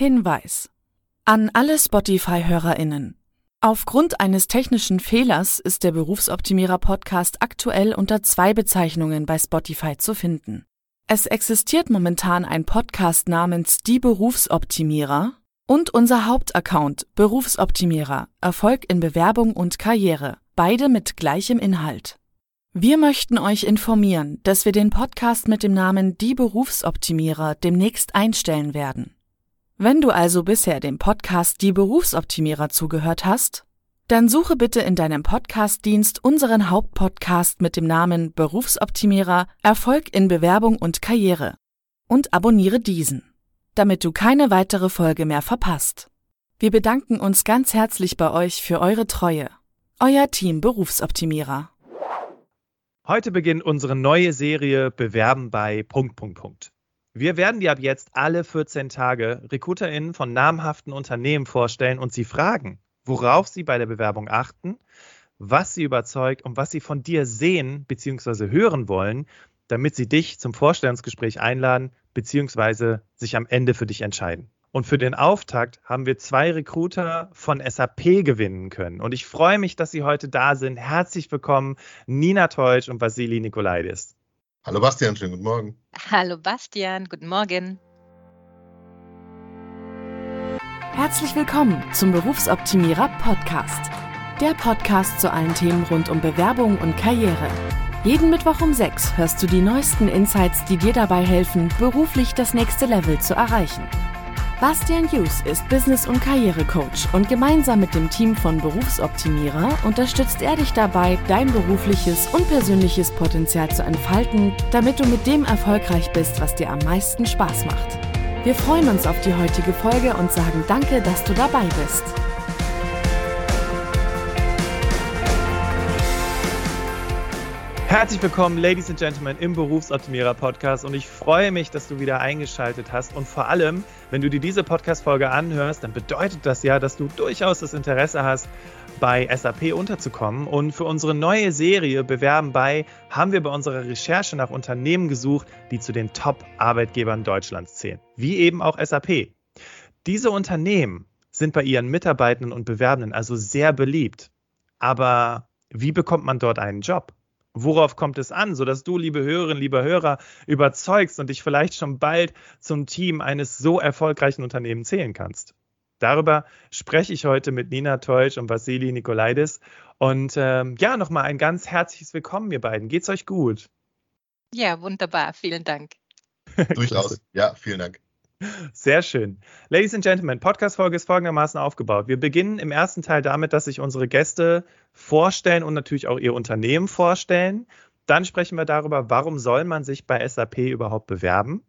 Hinweis. An alle Spotify-HörerInnen. Aufgrund eines technischen Fehlers ist der Berufsoptimierer Podcast aktuell unter zwei Bezeichnungen bei Spotify zu finden. Es existiert momentan ein Podcast namens Die Berufsoptimierer und unser Hauptaccount Berufsoptimierer Erfolg in Bewerbung und Karriere, beide mit gleichem Inhalt. Wir möchten euch informieren, dass wir den Podcast mit dem Namen Die Berufsoptimierer demnächst einstellen werden. Wenn du also bisher dem Podcast Die Berufsoptimierer zugehört hast, dann suche bitte in deinem Podcastdienst unseren Hauptpodcast mit dem Namen Berufsoptimierer Erfolg in Bewerbung und Karriere und abonniere diesen, damit du keine weitere Folge mehr verpasst. Wir bedanken uns ganz herzlich bei euch für eure Treue. Euer Team Berufsoptimierer. Heute beginnt unsere neue Serie Bewerben bei Punkt, Punkt, Punkt. Wir werden dir ab jetzt alle 14 Tage RecruiterInnen von namhaften Unternehmen vorstellen und sie fragen, worauf sie bei der Bewerbung achten, was sie überzeugt und was sie von dir sehen bzw. hören wollen, damit sie dich zum Vorstellungsgespräch einladen bzw. sich am Ende für dich entscheiden. Und für den Auftakt haben wir zwei Recruiter von SAP gewinnen können. Und ich freue mich, dass Sie heute da sind. Herzlich willkommen, Nina Teutsch und Vasili Nikolaidis. Hallo Bastian, schönen guten Morgen. Hallo Bastian, guten Morgen. Herzlich willkommen zum Berufsoptimierer Podcast. Der Podcast zu allen Themen rund um Bewerbung und Karriere. Jeden Mittwoch um 6 hörst du die neuesten Insights, die dir dabei helfen, beruflich das nächste Level zu erreichen. Bastian Hughes ist Business- und Karrierecoach und gemeinsam mit dem Team von Berufsoptimierer unterstützt er dich dabei, dein berufliches und persönliches Potenzial zu entfalten, damit du mit dem erfolgreich bist, was dir am meisten Spaß macht. Wir freuen uns auf die heutige Folge und sagen danke, dass du dabei bist. Herzlich willkommen, Ladies and Gentlemen, im Berufsoptimierer Podcast und ich freue mich, dass du wieder eingeschaltet hast und vor allem, wenn du dir diese Podcast-Folge anhörst, dann bedeutet das ja, dass du durchaus das Interesse hast, bei SAP unterzukommen und für unsere neue Serie Bewerben bei haben wir bei unserer Recherche nach Unternehmen gesucht, die zu den Top-Arbeitgebern Deutschlands zählen, wie eben auch SAP. Diese Unternehmen sind bei ihren Mitarbeitenden und Bewerbenden also sehr beliebt. Aber wie bekommt man dort einen Job? Worauf kommt es an, sodass du, liebe Hörerinnen, lieber Hörer, überzeugst und dich vielleicht schon bald zum Team eines so erfolgreichen Unternehmens zählen kannst? Darüber spreche ich heute mit Nina Teutsch und Vasili Nikolaidis. Und ähm, ja, nochmal ein ganz herzliches Willkommen, ihr beiden. Geht's euch gut? Ja, wunderbar. Vielen Dank. Durchaus. ja, vielen Dank. Sehr schön. Ladies and Gentlemen, Podcast-Folge ist folgendermaßen aufgebaut. Wir beginnen im ersten Teil damit, dass sich unsere Gäste vorstellen und natürlich auch ihr Unternehmen vorstellen. Dann sprechen wir darüber, warum soll man sich bei SAP überhaupt bewerben.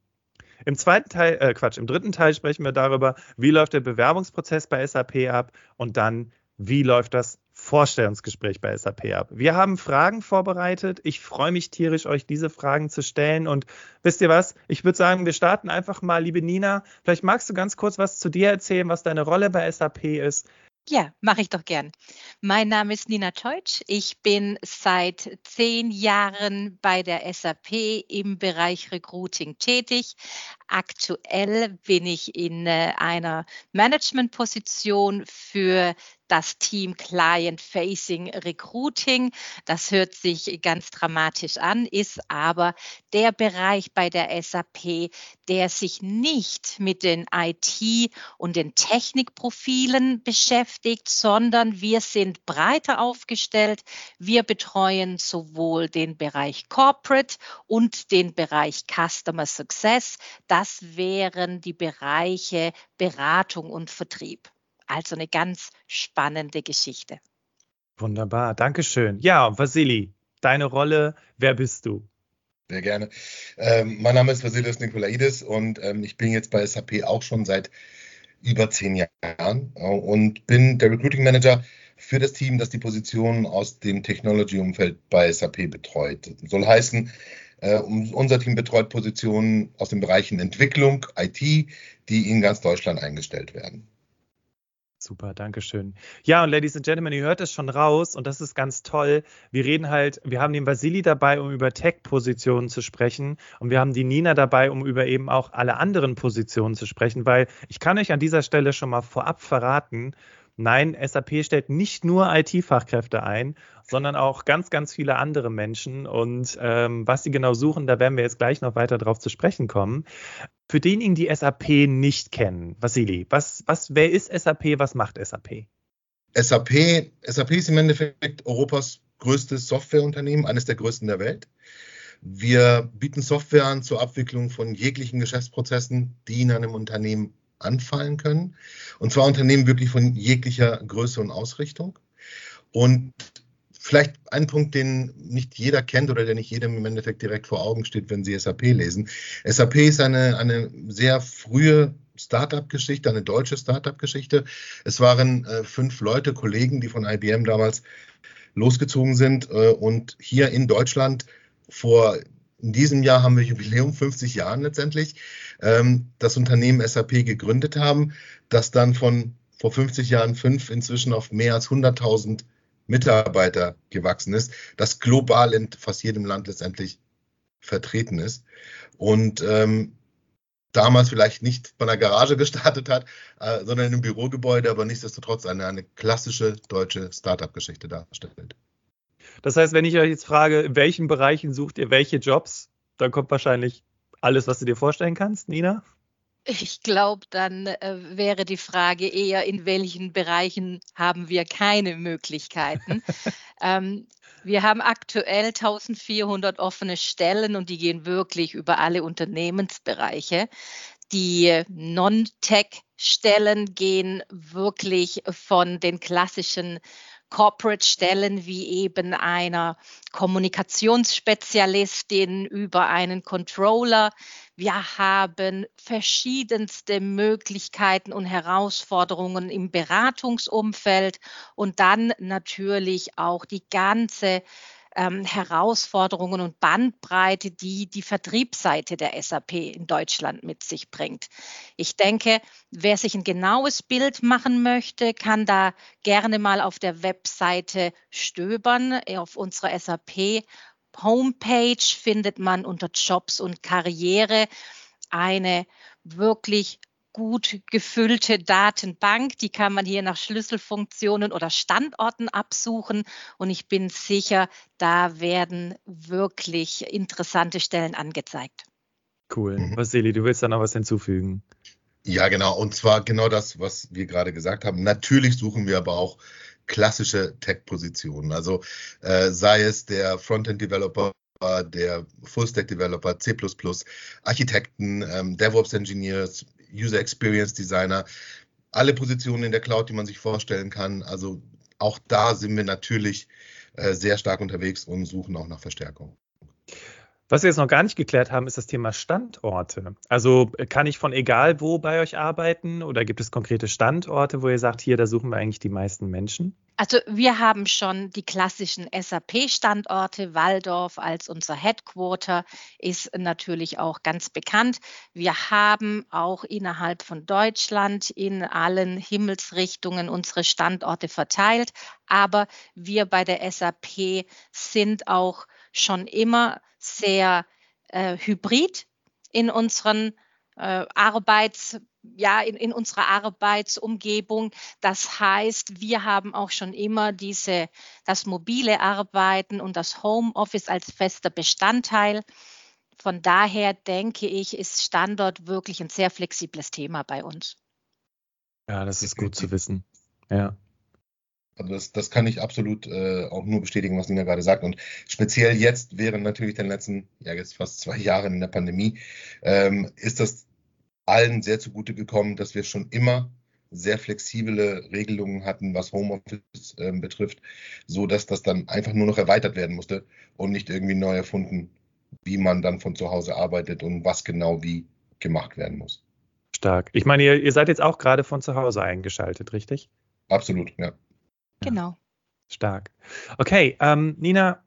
Im zweiten Teil, äh Quatsch, im dritten Teil sprechen wir darüber, wie läuft der Bewerbungsprozess bei SAP ab und dann, wie läuft das Vorstellungsgespräch bei SAP ab. Wir haben Fragen vorbereitet. Ich freue mich tierisch, euch diese Fragen zu stellen. Und wisst ihr was? Ich würde sagen, wir starten einfach mal, liebe Nina. Vielleicht magst du ganz kurz was zu dir erzählen, was deine Rolle bei SAP ist. Ja, mache ich doch gern. Mein Name ist Nina Teutsch. Ich bin seit zehn Jahren bei der SAP im Bereich Recruiting tätig. Aktuell bin ich in äh, einer Managementposition für das Team Client Facing Recruiting. Das hört sich ganz dramatisch an, ist aber der Bereich bei der SAP, der sich nicht mit den IT und den Technikprofilen beschäftigt, sondern wir sind breiter aufgestellt. Wir betreuen sowohl den Bereich Corporate und den Bereich Customer Success. Das wären die Bereiche Beratung und Vertrieb. Also eine ganz spannende Geschichte. Wunderbar, Dankeschön. Ja, Vasili, deine Rolle, wer bist du? Sehr gerne. Ähm, mein Name ist Vasilis Nikolaidis und ähm, ich bin jetzt bei SAP auch schon seit über zehn Jahren äh, und bin der Recruiting Manager für das Team, das die Positionen aus dem Technology-Umfeld bei SAP betreut. Soll heißen, äh, unser Team betreut Positionen aus den Bereichen Entwicklung, IT, die in ganz Deutschland eingestellt werden. Super, danke schön. Ja, und Ladies and Gentlemen, ihr hört es schon raus und das ist ganz toll. Wir reden halt, wir haben den Vasili dabei, um über Tech-Positionen zu sprechen und wir haben die Nina dabei, um über eben auch alle anderen Positionen zu sprechen, weil ich kann euch an dieser Stelle schon mal vorab verraten, Nein, SAP stellt nicht nur IT-Fachkräfte ein, sondern auch ganz, ganz viele andere Menschen. Und ähm, was sie genau suchen, da werden wir jetzt gleich noch weiter drauf zu sprechen kommen. Für diejenigen, die SAP nicht kennen, Vasili, was, was, wer ist SAP, was macht SAP? SAP, SAP ist im Endeffekt Europas größtes Softwareunternehmen, eines der größten der Welt. Wir bieten Software an zur Abwicklung von jeglichen Geschäftsprozessen, die in einem Unternehmen anfallen können. Und zwar Unternehmen wirklich von jeglicher Größe und Ausrichtung. Und vielleicht ein Punkt, den nicht jeder kennt oder der nicht jedem im Endeffekt direkt vor Augen steht, wenn Sie SAP lesen. SAP ist eine, eine sehr frühe Startup-Geschichte, eine deutsche Startup-Geschichte. Es waren äh, fünf Leute, Kollegen, die von IBM damals losgezogen sind äh, und hier in Deutschland vor in diesem Jahr haben wir Jubiläum, 50 Jahren letztendlich, ähm, das Unternehmen SAP gegründet haben, das dann von vor 50 Jahren fünf inzwischen auf mehr als 100.000 Mitarbeiter gewachsen ist, das global in fast jedem Land letztendlich vertreten ist. Und ähm, damals vielleicht nicht bei einer Garage gestartet hat, äh, sondern in einem Bürogebäude, aber nichtsdestotrotz eine, eine klassische deutsche Startup-Geschichte darstellt. Das heißt, wenn ich euch jetzt frage, in welchen Bereichen sucht ihr welche Jobs, dann kommt wahrscheinlich alles, was du dir vorstellen kannst, Nina? Ich glaube, dann äh, wäre die Frage eher, in welchen Bereichen haben wir keine Möglichkeiten. ähm, wir haben aktuell 1400 offene Stellen und die gehen wirklich über alle Unternehmensbereiche. Die Non-Tech-Stellen gehen wirklich von den klassischen Corporate-Stellen wie eben einer Kommunikationsspezialistin über einen Controller. Wir haben verschiedenste Möglichkeiten und Herausforderungen im Beratungsumfeld und dann natürlich auch die ganze ähm, Herausforderungen und Bandbreite, die die Vertriebsseite der SAP in Deutschland mit sich bringt. Ich denke, wer sich ein genaues Bild machen möchte, kann da gerne mal auf der Webseite stöbern. Auf unserer SAP Homepage findet man unter Jobs und Karriere eine wirklich gut gefüllte Datenbank. Die kann man hier nach Schlüsselfunktionen oder Standorten absuchen. Und ich bin sicher, da werden wirklich interessante Stellen angezeigt. Cool. Mhm. Vasili, du willst da noch was hinzufügen? Ja, genau. Und zwar genau das, was wir gerade gesagt haben. Natürlich suchen wir aber auch klassische Tech-Positionen. Also äh, sei es der Frontend-Developer der Full-Stack-Developer, C++, Architekten, ähm, DevOps-Engineers, User Experience Designer, alle Positionen in der Cloud, die man sich vorstellen kann. Also auch da sind wir natürlich äh, sehr stark unterwegs und suchen auch nach Verstärkung. Was wir jetzt noch gar nicht geklärt haben, ist das Thema Standorte. Also äh, kann ich von egal wo bei euch arbeiten oder gibt es konkrete Standorte, wo ihr sagt, hier, da suchen wir eigentlich die meisten Menschen? Also wir haben schon die klassischen SAP-Standorte. Waldorf als unser Headquarter ist natürlich auch ganz bekannt. Wir haben auch innerhalb von Deutschland in allen Himmelsrichtungen unsere Standorte verteilt. Aber wir bei der SAP sind auch schon immer sehr äh, hybrid in unseren äh, Arbeits, ja, in, in unserer Arbeitsumgebung. Das heißt, wir haben auch schon immer diese, das mobile Arbeiten und das Homeoffice als fester Bestandteil. Von daher denke ich, ist Standort wirklich ein sehr flexibles Thema bei uns. Ja, das ist gut zu wissen. Ja. Also das, das kann ich absolut äh, auch nur bestätigen, was Nina gerade sagt. Und speziell jetzt, während natürlich den letzten, ja jetzt fast zwei Jahren in der Pandemie, ähm, ist das allen sehr zugute gekommen, dass wir schon immer sehr flexible Regelungen hatten, was Homeoffice äh, betrifft, so dass das dann einfach nur noch erweitert werden musste und nicht irgendwie neu erfunden, wie man dann von zu Hause arbeitet und was genau wie gemacht werden muss. Stark. Ich meine, ihr, ihr seid jetzt auch gerade von zu Hause eingeschaltet, richtig? Absolut, ja. Genau. Stark. Okay, ähm, Nina,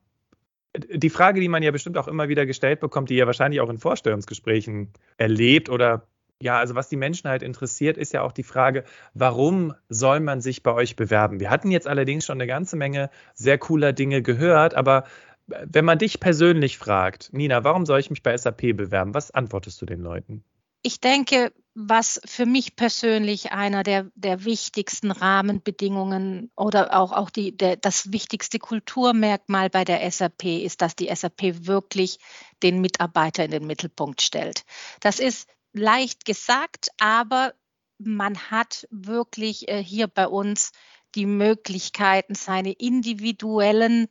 die Frage, die man ja bestimmt auch immer wieder gestellt bekommt, die ihr wahrscheinlich auch in Vorstellungsgesprächen erlebt oder Ja, also was die Menschen halt interessiert, ist ja auch die Frage, warum soll man sich bei euch bewerben? Wir hatten jetzt allerdings schon eine ganze Menge sehr cooler Dinge gehört, aber wenn man dich persönlich fragt, Nina, warum soll ich mich bei SAP bewerben? Was antwortest du den Leuten? Ich denke, was für mich persönlich einer der, der wichtigsten Rahmenbedingungen oder auch, auch die, der, das wichtigste Kulturmerkmal bei der SAP ist, dass die SAP wirklich den Mitarbeiter in den Mittelpunkt stellt. Das ist leicht gesagt, aber man hat wirklich äh, hier bei uns die Möglichkeiten, seine individuellen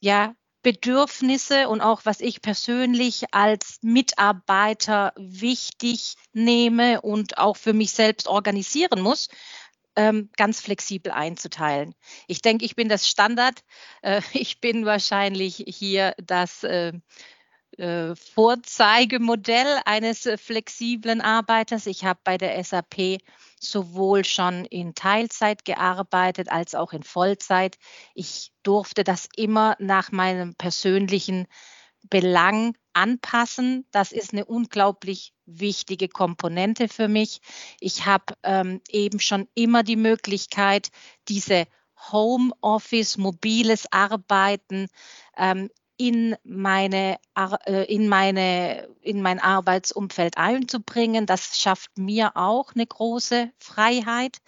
ja, Bedürfnisse und auch was ich persönlich als Mitarbeiter wichtig nehme und auch für mich selbst organisieren muss, ähm, ganz flexibel einzuteilen. Ich denke, ich bin das Standard. Äh, ich bin wahrscheinlich hier das äh, Vorzeigemodell eines äh, flexiblen Arbeiters. Ich habe bei der SAP sowohl schon in Teilzeit gearbeitet als auch in Vollzeit. Ich durfte das immer nach meinem persönlichen Belang anpassen. Das ist eine unglaublich wichtige Komponente für mich. Ich habe ähm, eben schon immer die Möglichkeit, diese Homeoffice, mobiles Arbeiten ähm, in meine, äh, in meine, in mein Arbeitsumfeld einzubringen. Das schafft mir auch eine große Freiheit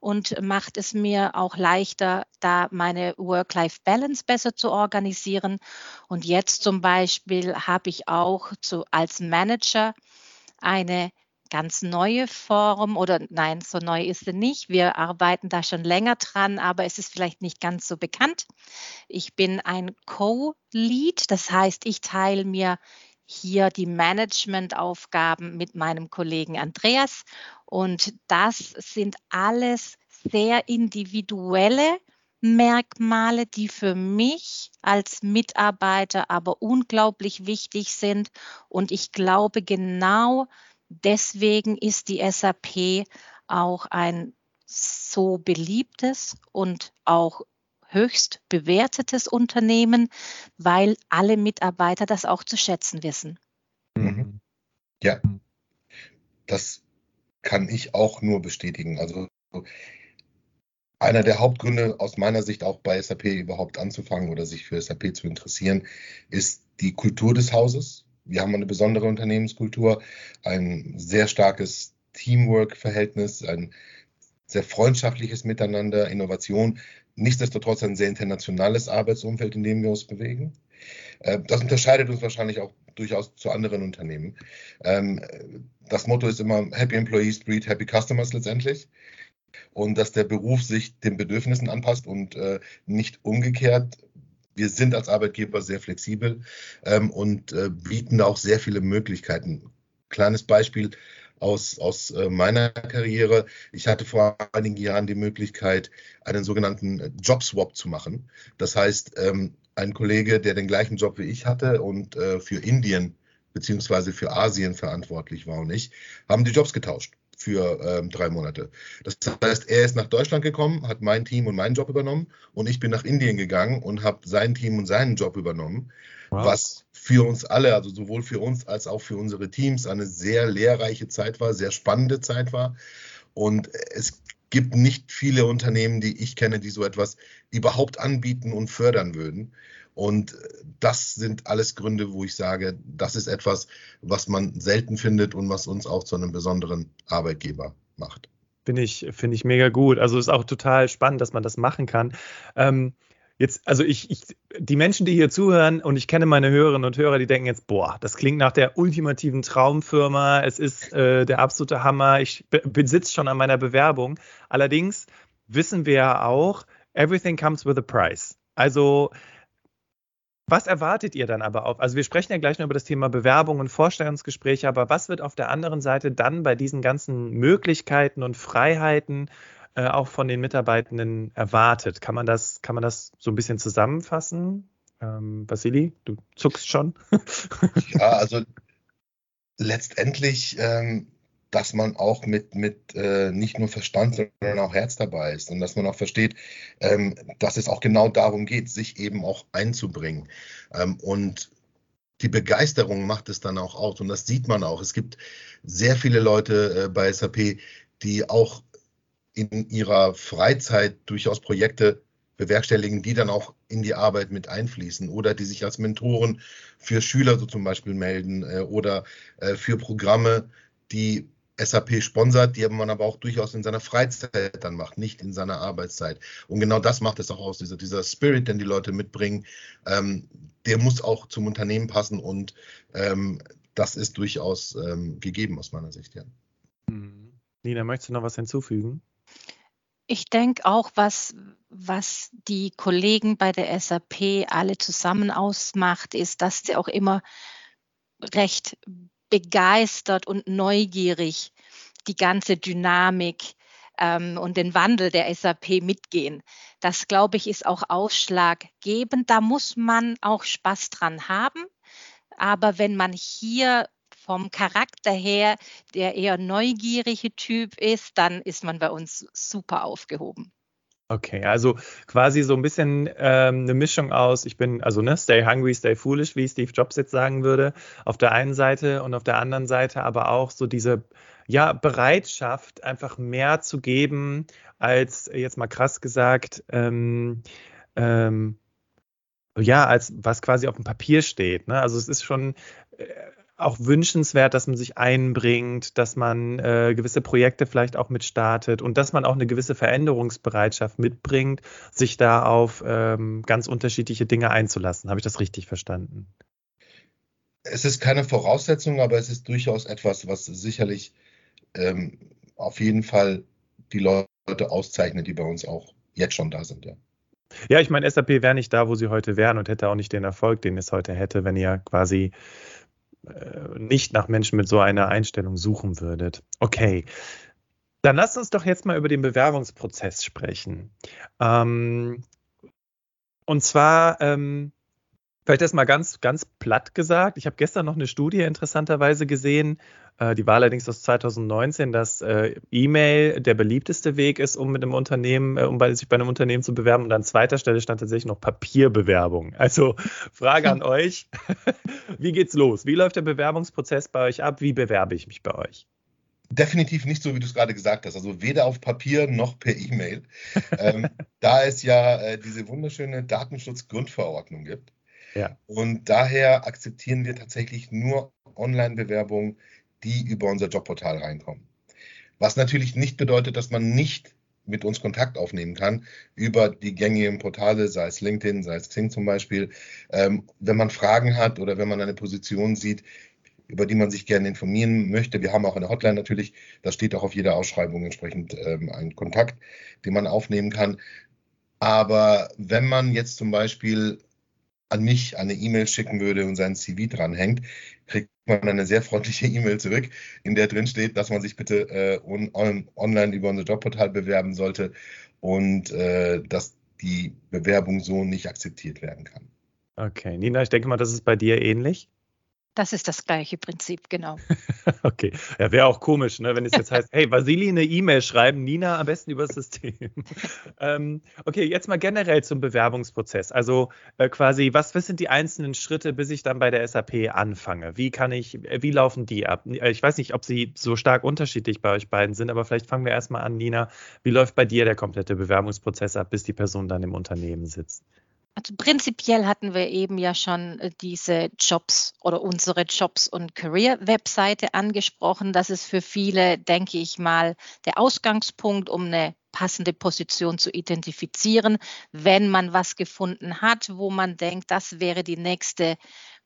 und macht es mir auch leichter, da meine Work-Life-Balance besser zu organisieren. Und jetzt zum Beispiel habe ich auch zu, als Manager eine ganz neue Form oder nein, so neu ist sie nicht. Wir arbeiten da schon länger dran, aber es ist vielleicht nicht ganz so bekannt. Ich bin ein Co-Lead, das heißt, ich teile mir hier die Managementaufgaben mit meinem Kollegen Andreas und das sind alles sehr individuelle Merkmale, die für mich als Mitarbeiter aber unglaublich wichtig sind. Und ich glaube, genau Deswegen ist die SAP auch ein so beliebtes und auch höchst bewertetes Unternehmen, weil alle Mitarbeiter das auch zu schätzen wissen. Mhm. Ja, das kann ich auch nur bestätigen. Also einer der Hauptgründe aus meiner Sicht auch bei SAP überhaupt anzufangen oder sich für SAP zu interessieren, ist die Kultur des Hauses wir haben eine besondere Unternehmenskultur, ein sehr starkes Teamwork-Verhältnis, ein sehr freundschaftliches Miteinander, Innovation, nichtsdestotrotz ein sehr internationales Arbeitsumfeld, in dem wir uns bewegen. Äh, das unterscheidet uns wahrscheinlich auch durchaus zu anderen Unternehmen. Ähm, das Motto ist immer Happy Employees breed Happy Customers letztendlich. Und dass der Beruf sich den Bedürfnissen anpasst und äh, nicht umgekehrt, wir sind als Arbeitgeber sehr flexibel ähm, und äh, bieten auch sehr viele Möglichkeiten. Kleines Beispiel aus, aus äh, meiner Karriere. Ich hatte vor einigen Jahren die Möglichkeit, einen sogenannten äh, Jobswap zu machen. Das heißt, ähm, ein Kollege, der den gleichen Job wie ich hatte und äh, für Indien beziehungsweise für Asien verantwortlich war und ich, haben die Jobs getauscht für ähm, drei Monate. Das heißt, er ist nach Deutschland gekommen, hat mein Team und meinen Job übernommen und ich bin nach Indien gegangen und habe sein Team und seinen Job übernommen, wow. was für uns alle, also sowohl für uns als auch für unsere Teams, eine sehr lehrreiche Zeit war, sehr spannende Zeit war. Und es gibt nicht viele Unternehmen, die ich kenne, die so etwas überhaupt anbieten und fördern würden. Und das sind alles Gründe, wo ich sage, das ist etwas, was man selten findet und was uns auch zu einem besonderen Arbeitgeber macht. Finde ich, finde ich mega gut. Also ist auch total spannend, dass man das machen kann. Ähm, jetzt, also ich, ich, die Menschen, die hier zuhören und ich kenne meine Hörerinnen und Hörer, die denken jetzt, boah, das klingt nach der ultimativen Traumfirma. Es ist äh, der absolute Hammer. Ich besitze schon an meiner Bewerbung. Allerdings wissen wir ja auch, everything comes with a price. Also was erwartet ihr dann aber auf? Also wir sprechen ja gleich noch über das Thema Bewerbung und Vorstellungsgespräche, aber was wird auf der anderen Seite dann bei diesen ganzen Möglichkeiten und Freiheiten äh, auch von den Mitarbeitenden erwartet? Kann man das, kann man das so ein bisschen zusammenfassen? Ähm, Vasili, du zuckst schon. ja, also letztendlich ähm, dass man auch mit, mit äh, nicht nur Verstand, sondern auch Herz dabei ist und dass man auch versteht, ähm, dass es auch genau darum geht, sich eben auch einzubringen. Ähm, und die Begeisterung macht es dann auch aus. Und das sieht man auch. Es gibt sehr viele Leute äh, bei SAP, die auch in ihrer Freizeit durchaus Projekte bewerkstelligen, die dann auch in die Arbeit mit einfließen oder die sich als Mentoren für Schüler so zum Beispiel melden äh, oder äh, für Programme, die SAP sponsert, die man aber auch durchaus in seiner Freizeit dann macht, nicht in seiner Arbeitszeit. Und genau das macht es auch aus, dieser, dieser Spirit, den die Leute mitbringen, ähm, der muss auch zum Unternehmen passen und ähm, das ist durchaus ähm, gegeben aus meiner Sicht, ja. Mhm. Nina, möchtest du noch was hinzufügen? Ich denke auch, was, was die Kollegen bei der SAP alle zusammen ausmacht, ist, dass sie auch immer recht begeistert und neugierig die ganze Dynamik ähm, und den Wandel der SAP mitgehen. Das, glaube ich, ist auch ausschlaggebend. Da muss man auch Spaß dran haben. Aber wenn man hier vom Charakter her der eher neugierige Typ ist, dann ist man bei uns super aufgehoben. Okay, also quasi so ein bisschen ähm, eine Mischung aus, ich bin, also ne, stay hungry, stay foolish, wie Steve Jobs jetzt sagen würde, auf der einen Seite und auf der anderen Seite aber auch so diese ja, Bereitschaft, einfach mehr zu geben, als jetzt mal krass gesagt, ähm, ähm, ja, als was quasi auf dem Papier steht. Ne? Also es ist schon äh, auch wünschenswert, dass man sich einbringt, dass man äh, gewisse Projekte vielleicht auch mitstartet und dass man auch eine gewisse Veränderungsbereitschaft mitbringt, sich da auf ähm, ganz unterschiedliche Dinge einzulassen. Habe ich das richtig verstanden? Es ist keine Voraussetzung, aber es ist durchaus etwas, was sicherlich ähm, auf jeden Fall die Leute auszeichnet, die bei uns auch jetzt schon da sind. Ja. Ja, ich meine, SAP wäre nicht da, wo sie heute wären und hätte auch nicht den Erfolg, den es heute hätte, wenn ihr quasi nicht nach Menschen mit so einer Einstellung suchen würdet. Okay. Dann lasst uns doch jetzt mal über den Bewerbungsprozess sprechen. Ähm, und zwar, ähm, vielleicht erstmal ganz, ganz platt gesagt. Ich habe gestern noch eine Studie interessanterweise gesehen, äh, die war allerdings aus 2019, dass äh, E-Mail der beliebteste Weg ist, um mit einem Unternehmen, äh, um sich bei einem Unternehmen zu bewerben. Und an zweiter Stelle stand tatsächlich noch Papierbewerbung. Also Frage an euch: Wie geht's los? Wie läuft der Bewerbungsprozess bei euch ab? Wie bewerbe ich mich bei euch? Definitiv nicht so, wie du es gerade gesagt hast. Also weder auf Papier noch per E-Mail. ähm, da es ja äh, diese wunderschöne Datenschutzgrundverordnung gibt. Ja. Und daher akzeptieren wir tatsächlich nur Online-Bewerbungen, die über unser Jobportal reinkommen. Was natürlich nicht bedeutet, dass man nicht mit uns Kontakt aufnehmen kann über die gängigen Portale, sei es LinkedIn, sei es Xing zum Beispiel. Ähm, wenn man Fragen hat oder wenn man eine Position sieht, über die man sich gerne informieren möchte. Wir haben auch eine Hotline natürlich, da steht auch auf jeder Ausschreibung entsprechend ähm, ein Kontakt, den man aufnehmen kann. Aber wenn man jetzt zum Beispiel an mich eine E-Mail schicken würde und sein CV dranhängt, kriegt man eine sehr freundliche E-Mail zurück, in der drin steht, dass man sich bitte äh, on, on, online über unser Jobportal bewerben sollte und äh, dass die Bewerbung so nicht akzeptiert werden kann. Okay, Nina, ich denke mal, das ist bei dir ähnlich. Das ist das gleiche Prinzip, genau. okay. Ja, wäre auch komisch, ne, wenn es jetzt heißt, hey, Vasili eine E-Mail schreiben, Nina am besten über das System. ähm, okay, jetzt mal generell zum Bewerbungsprozess. Also äh, quasi, was, was sind die einzelnen Schritte, bis ich dann bei der SAP anfange? Wie kann ich, äh, wie laufen die ab? Äh, ich weiß nicht, ob sie so stark unterschiedlich bei euch beiden sind, aber vielleicht fangen wir erstmal an, Nina. Wie läuft bei dir der komplette Bewerbungsprozess ab, bis die Person dann im Unternehmen sitzt? Also prinzipiell hatten wir eben ja schon äh, diese Jobs oder unsere Jobs und Career-Webseite angesprochen. Das ist für viele, denke ich mal, der Ausgangspunkt, um eine passende Position zu identifizieren, wenn man was gefunden hat, wo man denkt, das wäre die nächste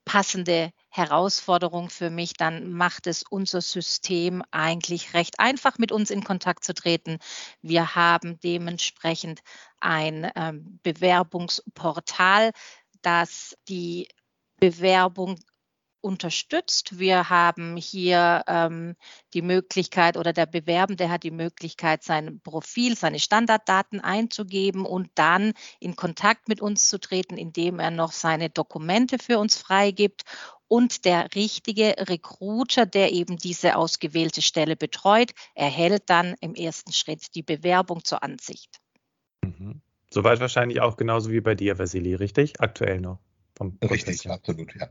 passende Herausforderung für mich, dann macht es unser System eigentlich recht einfach, mit uns in Kontakt zu treten. Wir haben dementsprechend ein ähm, Bewerbungsportal, das die Bewerbung unterstützt. Wir haben hier ähm, die Möglichkeit oder der Bewerbende hat die Möglichkeit, sein Profil, seine Standarddaten einzugeben und dann in Kontakt mit uns zu treten, indem er noch seine Dokumente für uns freigibt. Und der richtige Recruiter, der eben diese ausgewählte Stelle betreut, erhält dann im ersten Schritt die Bewerbung zur Ansicht. Mhm. Soweit wahrscheinlich auch genauso wie bei dir, Vasili, richtig? Aktuell noch. Vom richtig, absolut, ja.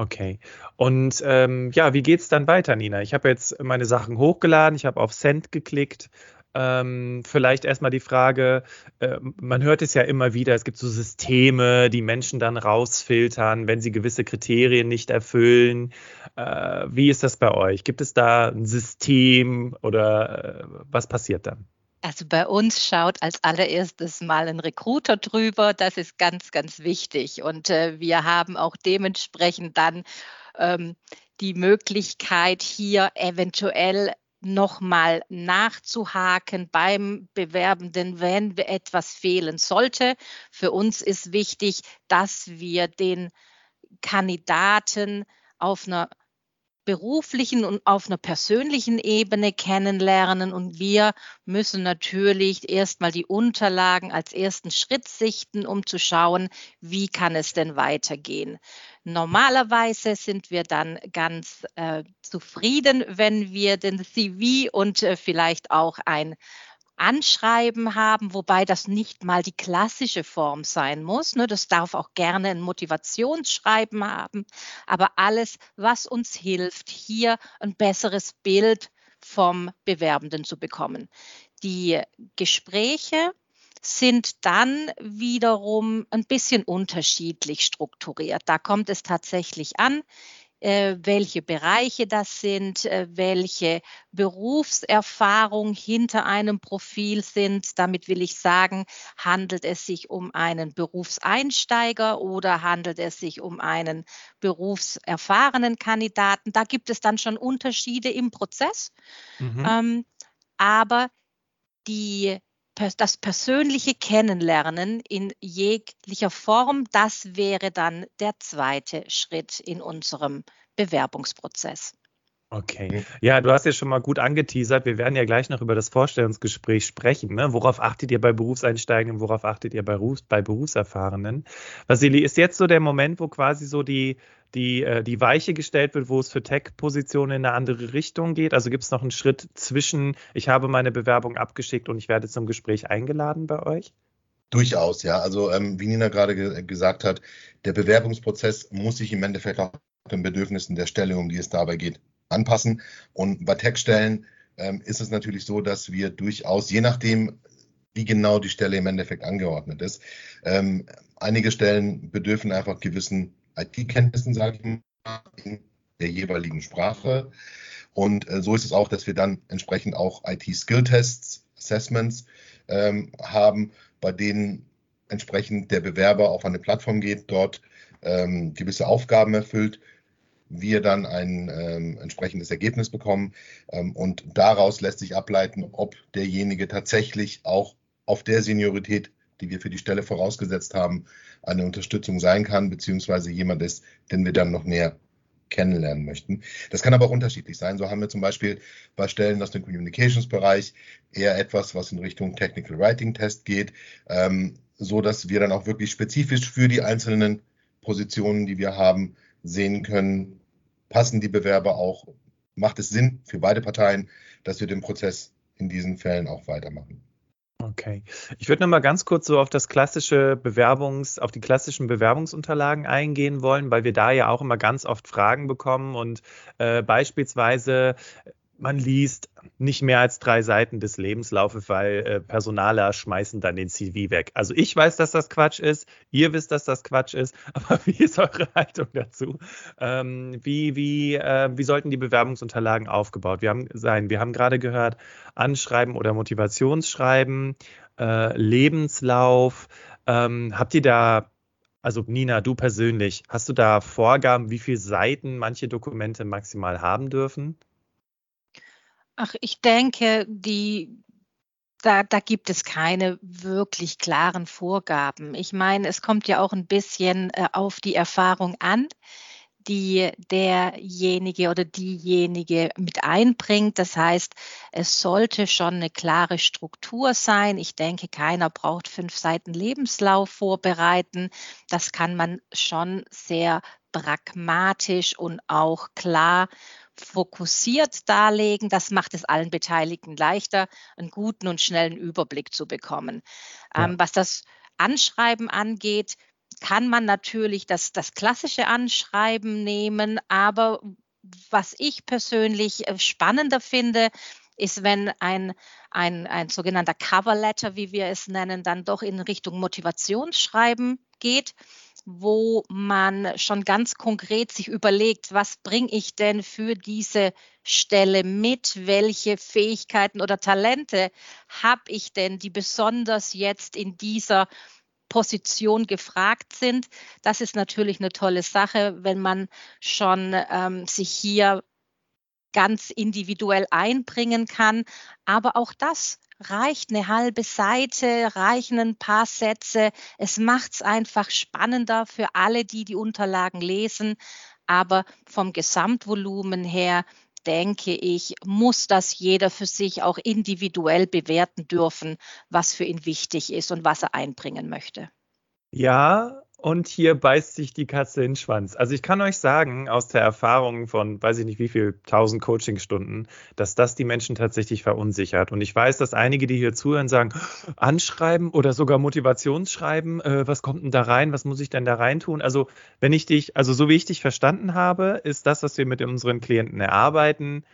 Okay. Und ähm, ja, wie geht es dann weiter, Nina? Ich habe jetzt meine Sachen hochgeladen, ich habe auf Send geklickt. Ähm, vielleicht erstmal die Frage, äh, man hört es ja immer wieder, es gibt so Systeme, die Menschen dann rausfiltern, wenn sie gewisse Kriterien nicht erfüllen. Äh, wie ist das bei euch? Gibt es da ein System oder äh, was passiert dann? Also bei uns schaut als allererstes mal ein Recruiter drüber. Das ist ganz, ganz wichtig. Und äh, wir haben auch dementsprechend dann ähm, die Möglichkeit, hier eventuell nochmal nachzuhaken beim Bewerbenden, wenn etwas fehlen sollte. Für uns ist wichtig, dass wir den Kandidaten auf einer beruflichen und auf einer persönlichen Ebene kennenlernen. Und wir müssen natürlich erstmal die Unterlagen als ersten Schritt sichten, um zu schauen, wie kann es denn weitergehen. Normalerweise sind wir dann ganz äh, zufrieden, wenn wir den CV und äh, vielleicht auch ein Anschreiben haben, wobei das nicht mal die klassische Form sein muss. Ne? Das darf auch gerne ein Motivationsschreiben haben. Aber alles, was uns hilft, hier ein besseres Bild vom Bewerbenden zu bekommen. Die Gespräche sind dann wiederum ein bisschen unterschiedlich strukturiert. Da kommt es tatsächlich an, äh, welche Bereiche das sind, äh, welche Berufserfahrung hinter einem Profil sind. Damit will ich sagen, handelt es sich um einen Berufseinsteiger oder handelt es sich um einen berufserfahrenen Kandidaten. Da gibt es dann schon Unterschiede im Prozess. Mhm. Ähm, aber die das persönliche Kennenlernen in jeglicher Form, das wäre dann der zweite Schritt in unserem Bewerbungsprozess. Okay. Ja, du hast ja schon mal gut angeteasert. Wir werden ja gleich noch über das Vorstellungsgespräch sprechen. Ne? Worauf achtet ihr bei Berufseinsteigenden? Worauf achtet ihr bei, Berufs bei Berufserfahrenen? Vasili, ist jetzt so der Moment, wo quasi so die, die, äh, die Weiche gestellt wird, wo es für Tech-Positionen in eine andere Richtung geht? Also gibt es noch einen Schritt zwischen, ich habe meine Bewerbung abgeschickt und ich werde zum Gespräch eingeladen bei euch? Durchaus, ja. Also ähm, wie Nina gerade ge gesagt hat, der Bewerbungsprozess muss sich im Endeffekt auch den Bedürfnissen der Stelle, um die es dabei geht, anpassen. Und bei Tech-Stellen ähm, ist es natürlich so, dass wir durchaus, je nachdem, wie genau die Stelle im Endeffekt angeordnet ist, ähm, einige Stellen bedürfen einfach gewissen IT-Kenntnissen, sage ich mal, in der jeweiligen Sprache. Und äh, so ist es auch, dass wir dann entsprechend auch IT-Skill-Tests, Assessments ähm, haben, bei denen entsprechend der Bewerber auf eine Plattform geht, dort ähm, gewisse Aufgaben erfüllt, wir dann ein ähm, entsprechendes Ergebnis bekommen. Ähm, und daraus lässt sich ableiten, ob derjenige tatsächlich auch auf der Seniorität, die wir für die Stelle vorausgesetzt haben, eine Unterstützung sein kann, beziehungsweise jemand ist, den wir dann noch näher kennenlernen möchten. Das kann aber auch unterschiedlich sein. So haben wir zum Beispiel bei Stellen aus dem Communications-Bereich eher etwas, was in Richtung Technical Writing Test geht, ähm, so dass wir dann auch wirklich spezifisch für die einzelnen Positionen, die wir haben, sehen können, passen die Bewerber auch, macht es Sinn für beide Parteien, dass wir den Prozess in diesen Fällen auch weitermachen. Okay. Ich würde noch mal ganz kurz so auf das klassische Bewerbungs, auf die klassischen Bewerbungsunterlagen eingehen wollen, weil wir da ja auch immer ganz oft Fragen bekommen und äh, beispielsweise man liest nicht mehr als drei Seiten des Lebenslaufes, weil äh, Personaler schmeißen dann den CV weg. Also ich weiß, dass das Quatsch ist, ihr wisst, dass das Quatsch ist, aber wie ist eure Haltung dazu? Ähm, wie, wie, äh, wie sollten die Bewerbungsunterlagen aufgebaut wir haben, sein? Wir haben gerade gehört, Anschreiben oder Motivationsschreiben, äh, Lebenslauf. Ähm, habt ihr da also Nina, du persönlich, hast du da Vorgaben, wie viele Seiten manche Dokumente maximal haben dürfen? Ach, ich denke, die, da, da gibt es keine wirklich klaren Vorgaben. Ich meine, es kommt ja auch ein bisschen äh, auf die Erfahrung an, die derjenige oder diejenige mit einbringt. Das heißt, es sollte schon eine klare Struktur sein. Ich denke, keiner braucht fünf Seiten Lebenslauf vorbereiten. Das kann man schon sehr pragmatisch und auch klar fokussiert darlegen. Das macht es allen Beteiligten leichter, einen guten und schnellen Überblick zu bekommen. Ja. Ähm, was das Anschreiben angeht, kann man natürlich das, das klassische Anschreiben nehmen, aber was ich persönlich äh, spannender finde, ist, wenn ein, ein, ein sogenannter Cover Letter, wie wir es nennen, dann doch in Richtung Motivationsschreiben geht, wo man schon ganz konkret sich überlegt, was bringe ich denn für diese Stelle mit, welche Fähigkeiten oder Talente habe ich denn, die besonders jetzt in dieser Position gefragt sind. Das ist natürlich eine tolle Sache, wenn man schon ähm, sich hier ganz individuell einbringen kann. Aber auch das reicht eine halbe Seite, reichen ein paar Sätze. Es macht es einfach spannender für alle, die die Unterlagen lesen. Aber vom Gesamtvolumen her denke ich, muss das jeder für sich auch individuell bewerten dürfen, was für ihn wichtig ist und was er einbringen möchte. Ja, und hier beißt sich die Katze in den Schwanz. Also ich kann euch sagen, aus der Erfahrung von, weiß ich nicht wie viel, tausend Coachingstunden, dass das die Menschen tatsächlich verunsichert. Und ich weiß, dass einige, die hier zuhören, sagen, anschreiben oder sogar Motivationsschreiben, äh, was kommt denn da rein, was muss ich denn da rein tun? Also wenn ich dich, also so wie ich dich verstanden habe, ist das, was wir mit unseren Klienten erarbeiten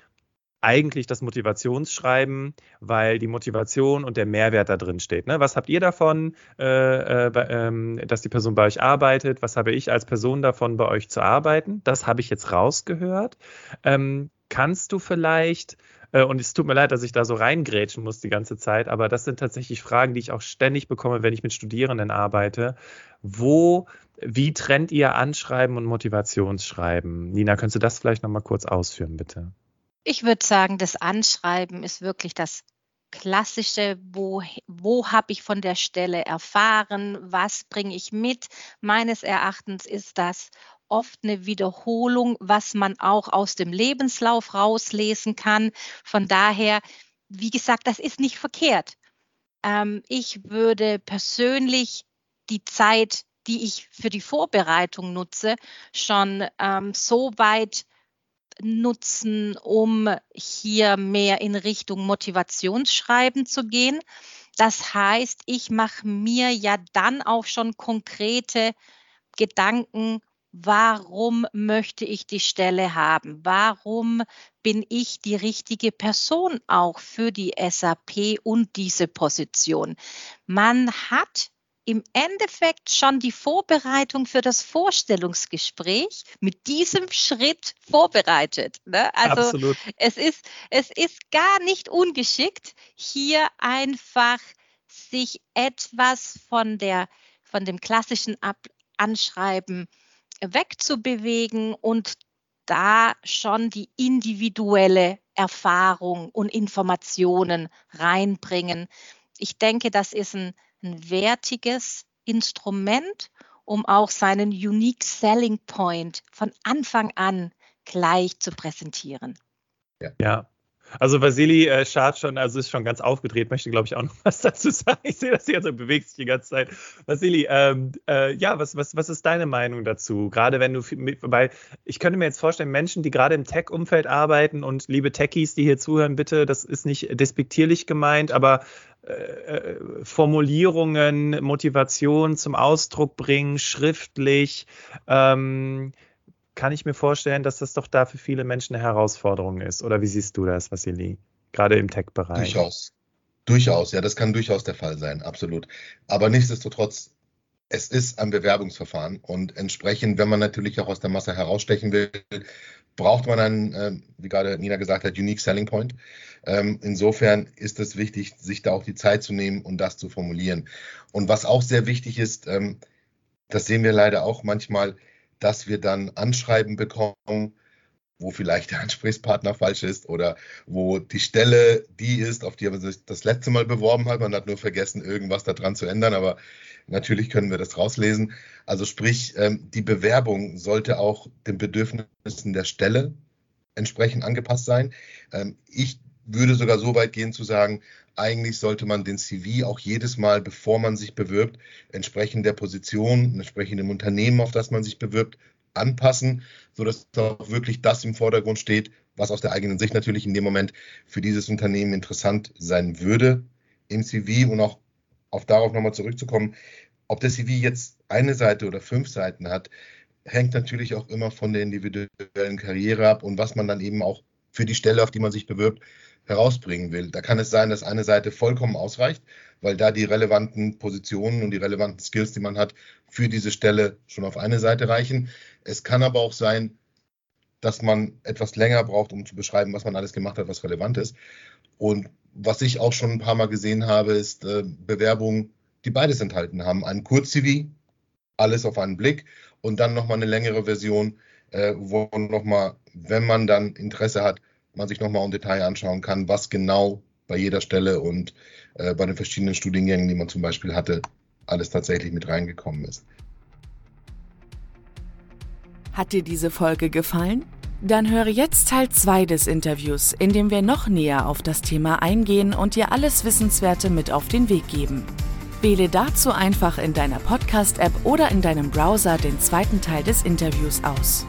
eigentlich das Motivationsschreiben, weil die Motivation und der Mehrwert da drin steht. Ne? Was habt ihr davon, äh, äh, ähm, dass die Person bei euch arbeitet? Was habe ich als Person davon, bei euch zu arbeiten? Das habe ich jetzt rausgehört. Ähm, kannst du vielleicht, äh, und es tut mir leid, dass ich da so reingrätschen muss die ganze Zeit, aber das sind tatsächlich Fragen, die ich auch ständig bekomme, wenn ich mit Studierenden arbeite. Wo, wie trennt ihr Anschreiben und Motivationsschreiben? Nina, könntest du das vielleicht nochmal kurz ausführen, bitte? Ich würde sagen, das Anschreiben ist wirklich das klassische, wo, wo habe ich von der Stelle erfahren, was bringe ich mit. Meines Erachtens ist das oft eine Wiederholung, was man auch aus dem Lebenslauf rauslesen kann. Von daher, wie gesagt, das ist nicht verkehrt. Ähm, ich würde persönlich die Zeit, die ich für die Vorbereitung nutze, schon ähm, so weit nutzen, um hier mehr in Richtung Motivationsschreiben zu gehen. Das heißt, ich mache mir ja dann auch schon konkrete Gedanken, warum möchte ich die Stelle haben? Warum bin ich die richtige Person auch für die SAP und diese Position? Man hat im Endeffekt schon die Vorbereitung für das Vorstellungsgespräch mit diesem Schritt vorbereitet. Ne? Also Absolut. es ist, es ist gar nicht ungeschickt, hier einfach sich etwas von der, von dem klassischen Ab Anschreiben wegzubewegen und da schon die individuelle Erfahrung und Informationen reinbringen. Ich denke, das ist ein ein wertiges Instrument, um auch seinen Unique Selling Point von Anfang an gleich zu präsentieren. Ja. Also Vasili äh, schaut schon, also ist schon ganz aufgedreht, möchte, glaube ich, auch noch was dazu sagen. Ich sehe, dass sie also bewegt sich die ganze Zeit. Vasili, ähm, äh, ja, was, was, was ist deine Meinung dazu? Gerade wenn du, weil ich könnte mir jetzt vorstellen, Menschen, die gerade im Tech-Umfeld arbeiten und liebe Techies, die hier zuhören, bitte, das ist nicht despektierlich gemeint, aber äh, Formulierungen, Motivation zum Ausdruck bringen, schriftlich, ähm, kann ich mir vorstellen, dass das doch da für viele Menschen eine Herausforderung ist. Oder wie siehst du das, Vassili? Gerade im Tech-Bereich. Durchaus. Durchaus, ja, das kann durchaus der Fall sein, absolut. Aber nichtsdestotrotz, es ist ein Bewerbungsverfahren und entsprechend, wenn man natürlich auch aus der Masse herausstechen will, braucht man einen, äh, wie gerade Nina gesagt hat, Unique Selling Point. Ähm, insofern ist es wichtig, sich da auch die Zeit zu nehmen und das zu formulieren. Und was auch sehr wichtig ist, ähm, das sehen wir leider auch manchmal, dass wir dann Anschreiben bekommen, wo vielleicht der Ansprechpartner falsch ist oder wo die Stelle die ist, auf die man sich das letzte Mal beworben hat. Man hat nur vergessen, irgendwas daran zu ändern, aber natürlich können wir das rauslesen. Also sprich, ähm, die Bewerbung sollte auch den Bedürfnissen der Stelle entsprechend angepasst sein. Ähm, ich würde sogar so weit gehen zu sagen, eigentlich sollte man den CV auch jedes Mal, bevor man sich bewirbt, entsprechend der Position, entsprechend dem Unternehmen, auf das man sich bewirbt, anpassen, sodass auch wirklich das im Vordergrund steht, was aus der eigenen Sicht natürlich in dem Moment für dieses Unternehmen interessant sein würde im CV und auch auf darauf nochmal zurückzukommen. ob der CV jetzt eine Seite oder fünf Seiten hat, hängt natürlich auch immer von der individuellen Karriere ab und was man dann eben auch für die Stelle, auf die man sich bewirbt, herausbringen will. Da kann es sein, dass eine Seite vollkommen ausreicht, weil da die relevanten Positionen und die relevanten Skills, die man hat, für diese Stelle schon auf eine Seite reichen. Es kann aber auch sein, dass man etwas länger braucht, um zu beschreiben, was man alles gemacht hat, was relevant ist. Und was ich auch schon ein paar Mal gesehen habe, ist äh, Bewerbungen, die beides enthalten haben. Ein Kurz-CV, alles auf einen Blick und dann nochmal eine längere Version, äh, wo nochmal, wenn man dann Interesse hat, man sich nochmal im Detail anschauen kann, was genau bei jeder Stelle und äh, bei den verschiedenen Studiengängen, die man zum Beispiel hatte, alles tatsächlich mit reingekommen ist. Hat dir diese Folge gefallen? Dann höre jetzt Teil 2 des Interviews, in dem wir noch näher auf das Thema eingehen und dir alles Wissenswerte mit auf den Weg geben. Wähle dazu einfach in deiner Podcast-App oder in deinem Browser den zweiten Teil des Interviews aus.